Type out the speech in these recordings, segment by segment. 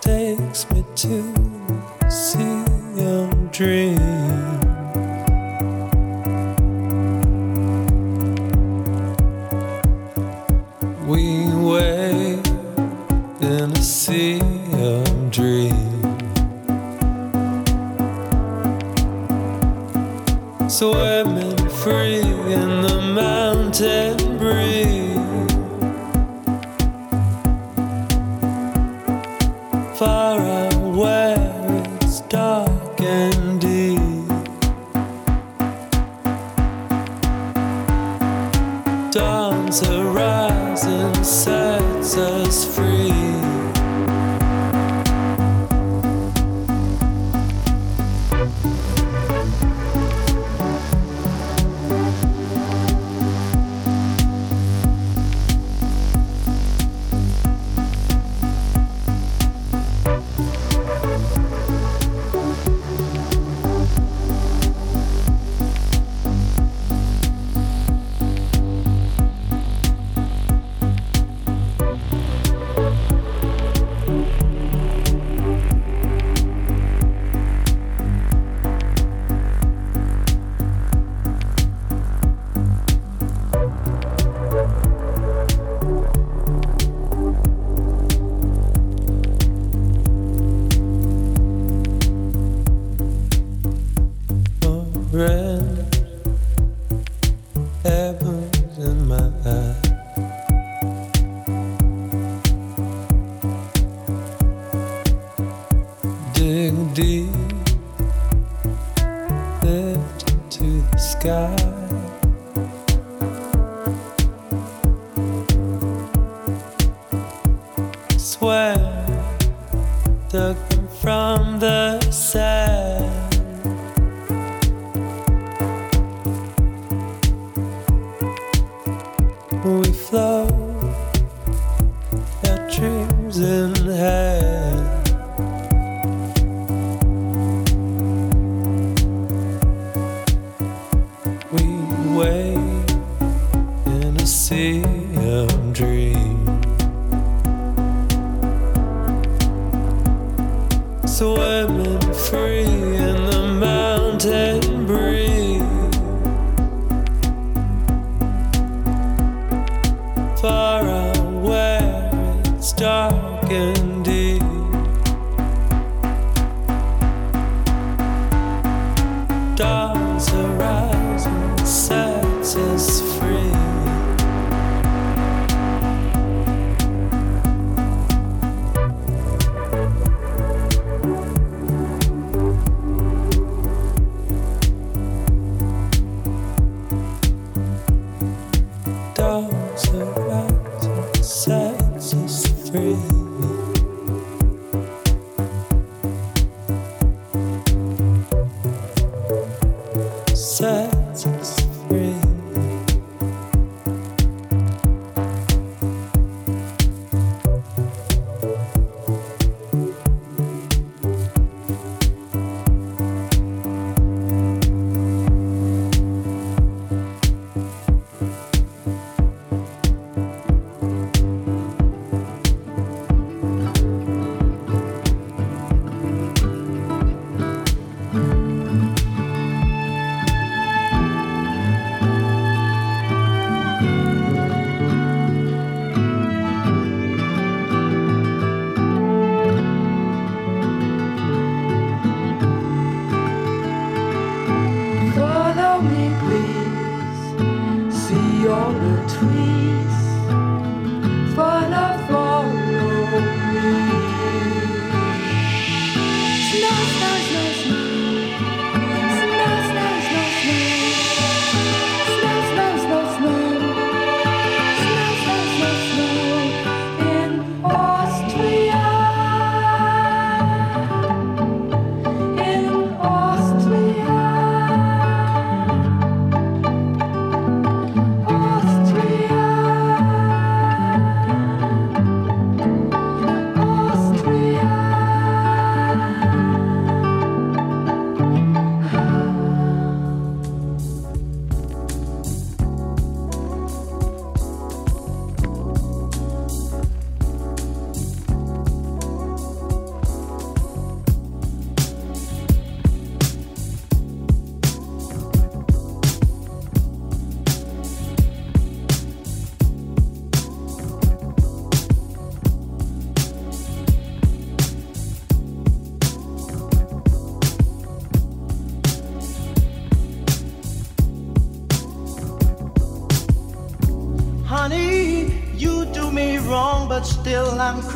Takes me to see sea of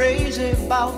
crazy about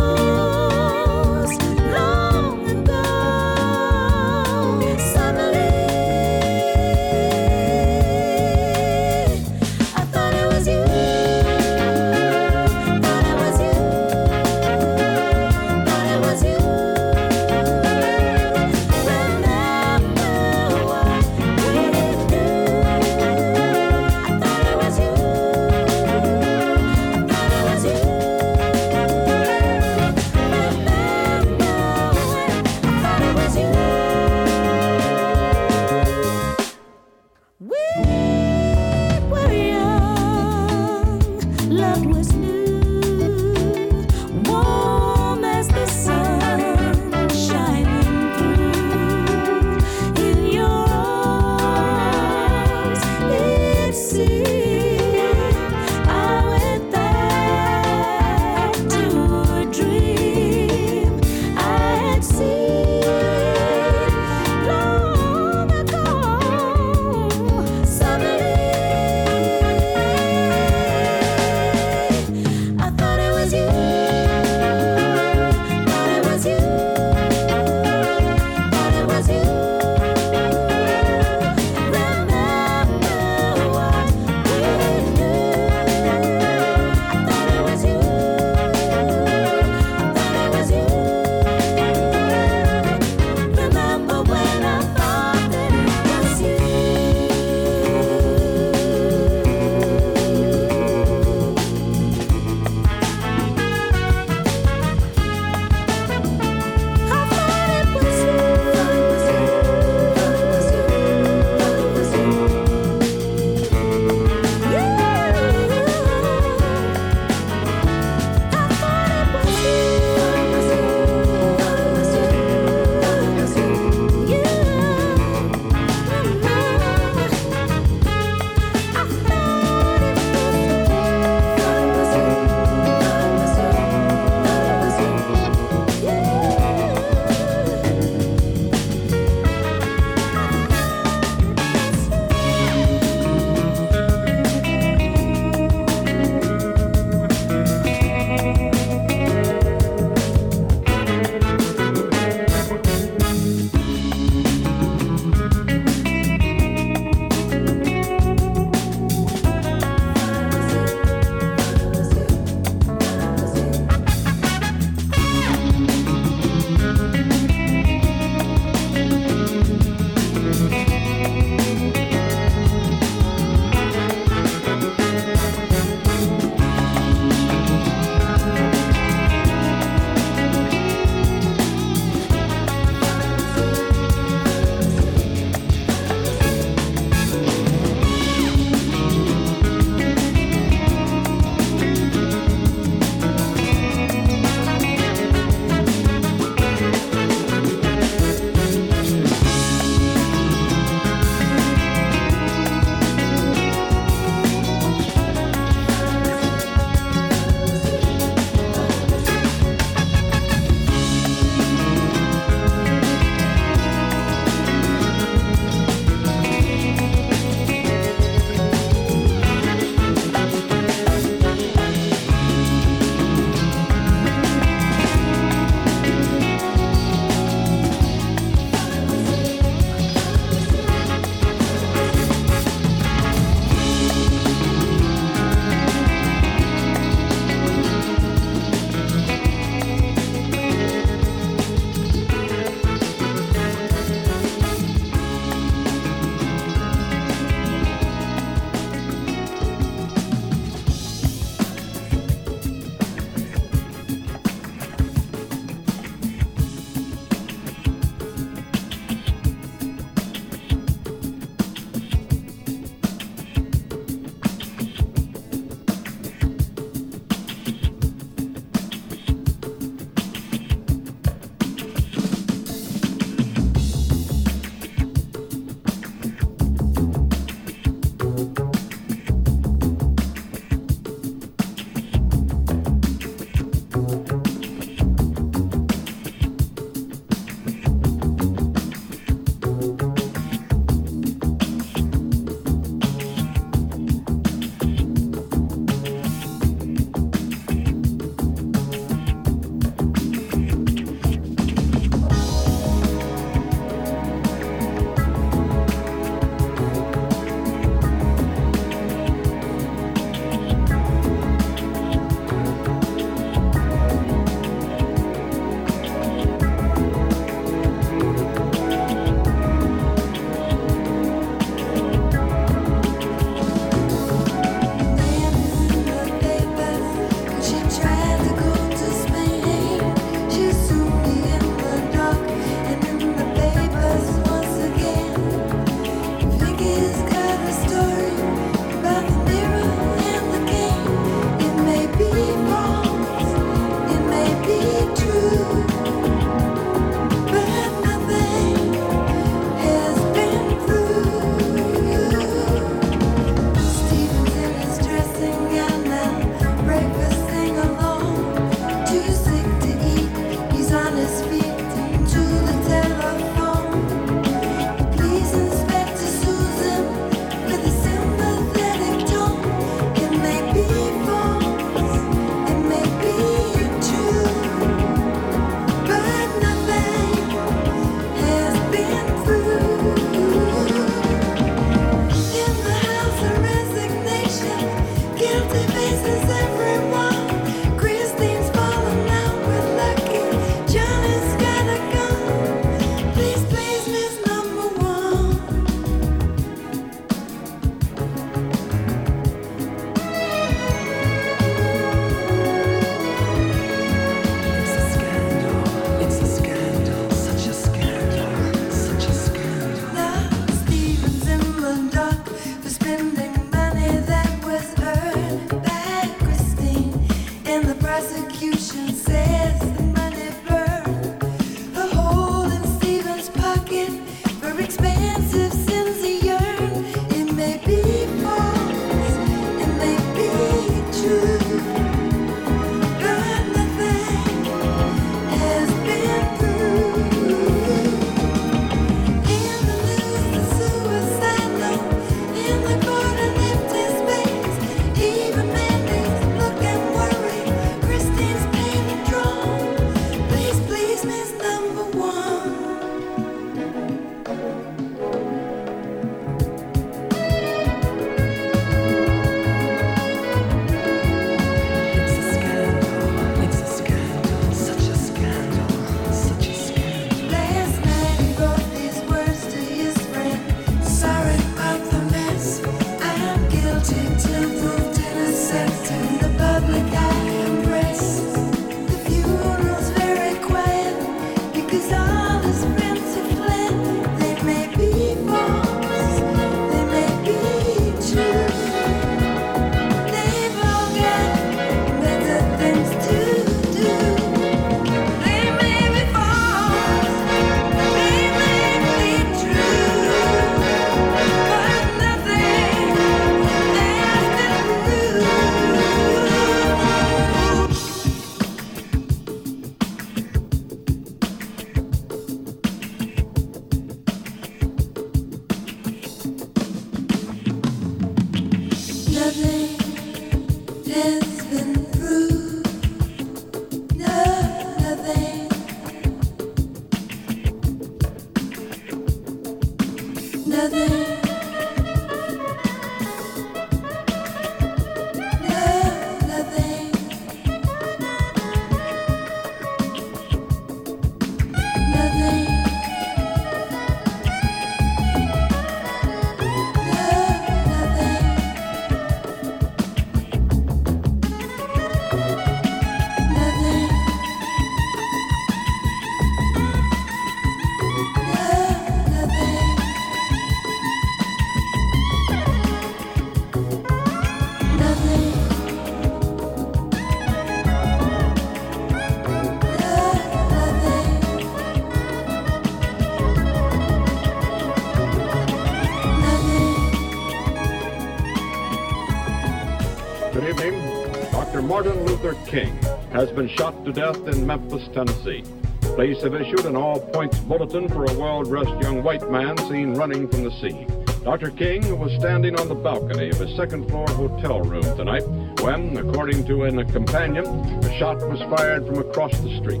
been shot to death in Memphis, Tennessee. Police have issued an all points bulletin for a well dressed young white man seen running from the scene. Dr. King was standing on the balcony of his second floor hotel room tonight when, according to a companion, a shot was fired from across the street.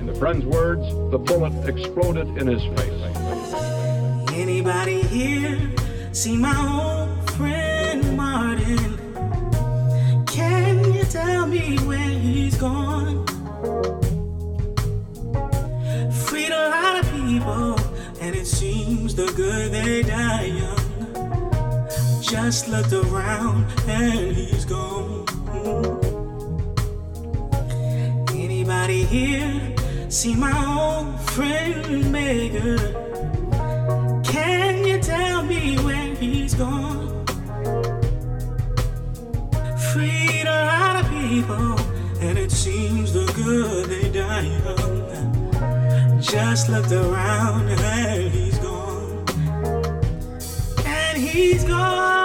In the friend's words, the bullet exploded in his face. Anybody here see my old Just looked around and he's gone. And he's gone.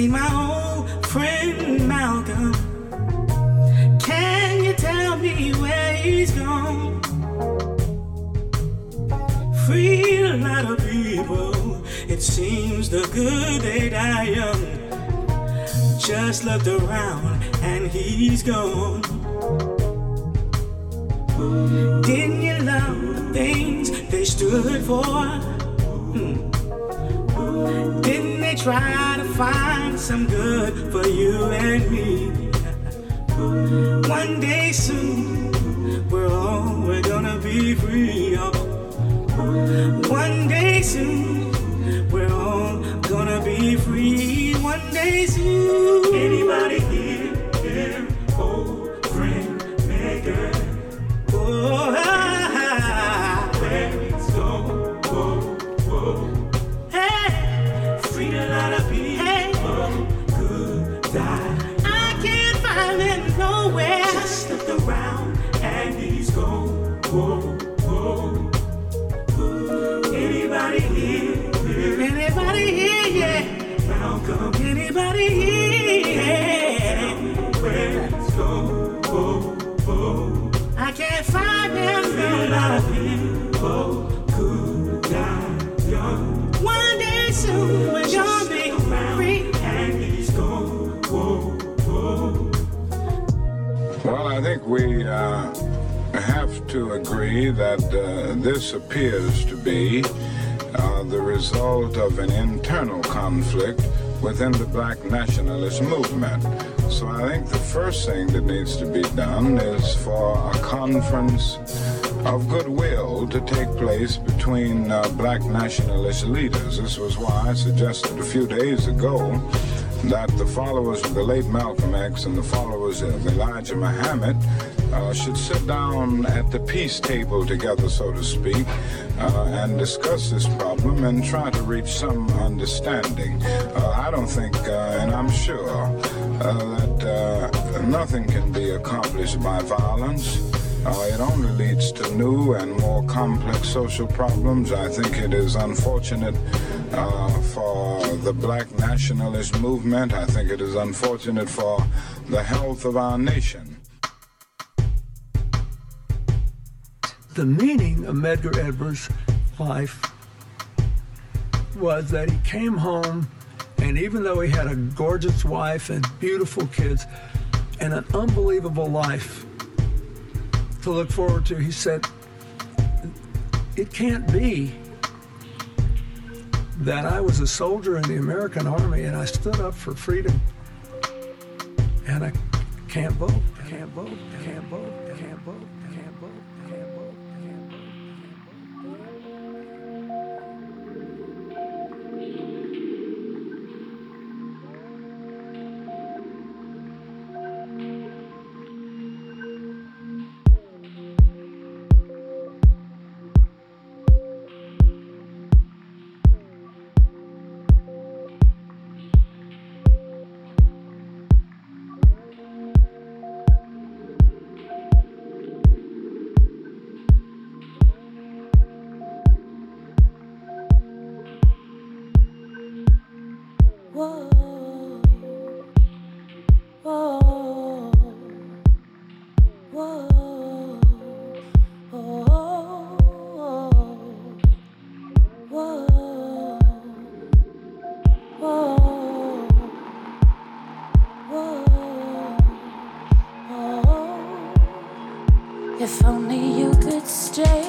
See my old friend Malcolm? Can you tell me where he's gone? Free a lot of people. It seems the good they die young. Just looked around and he's gone. Didn't you love the things they stood for? Hmm. Didn't they try to find some good for you and me? One day soon, we're all we're gonna be free. Oh. One day soon, we're all gonna be free. One day soon. To agree that uh, this appears to be uh, the result of an internal conflict within the black nationalist movement. So I think the first thing that needs to be done is for a conference of goodwill to take place between uh, black nationalist leaders. This was why I suggested a few days ago that the followers of the late Malcolm X and the followers of Elijah Muhammad uh, should sit down at the peace table together, so to speak, uh, and discuss this problem and try to reach some understanding. Uh, I don't think, uh, and I'm sure, uh, that uh, nothing can be accomplished by violence. Uh, it only leads to new and more complex social problems. I think it is unfortunate uh, for the black nationalist movement. I think it is unfortunate for the health of our nation. the meaning of Medgar Evers' life was that he came home, and even though he had a gorgeous wife and beautiful kids and an unbelievable life to look forward to, he said, It can't be that I was a soldier in the American Army and I stood up for freedom. And I can't vote, I can't vote, I can't vote. If only you could stay.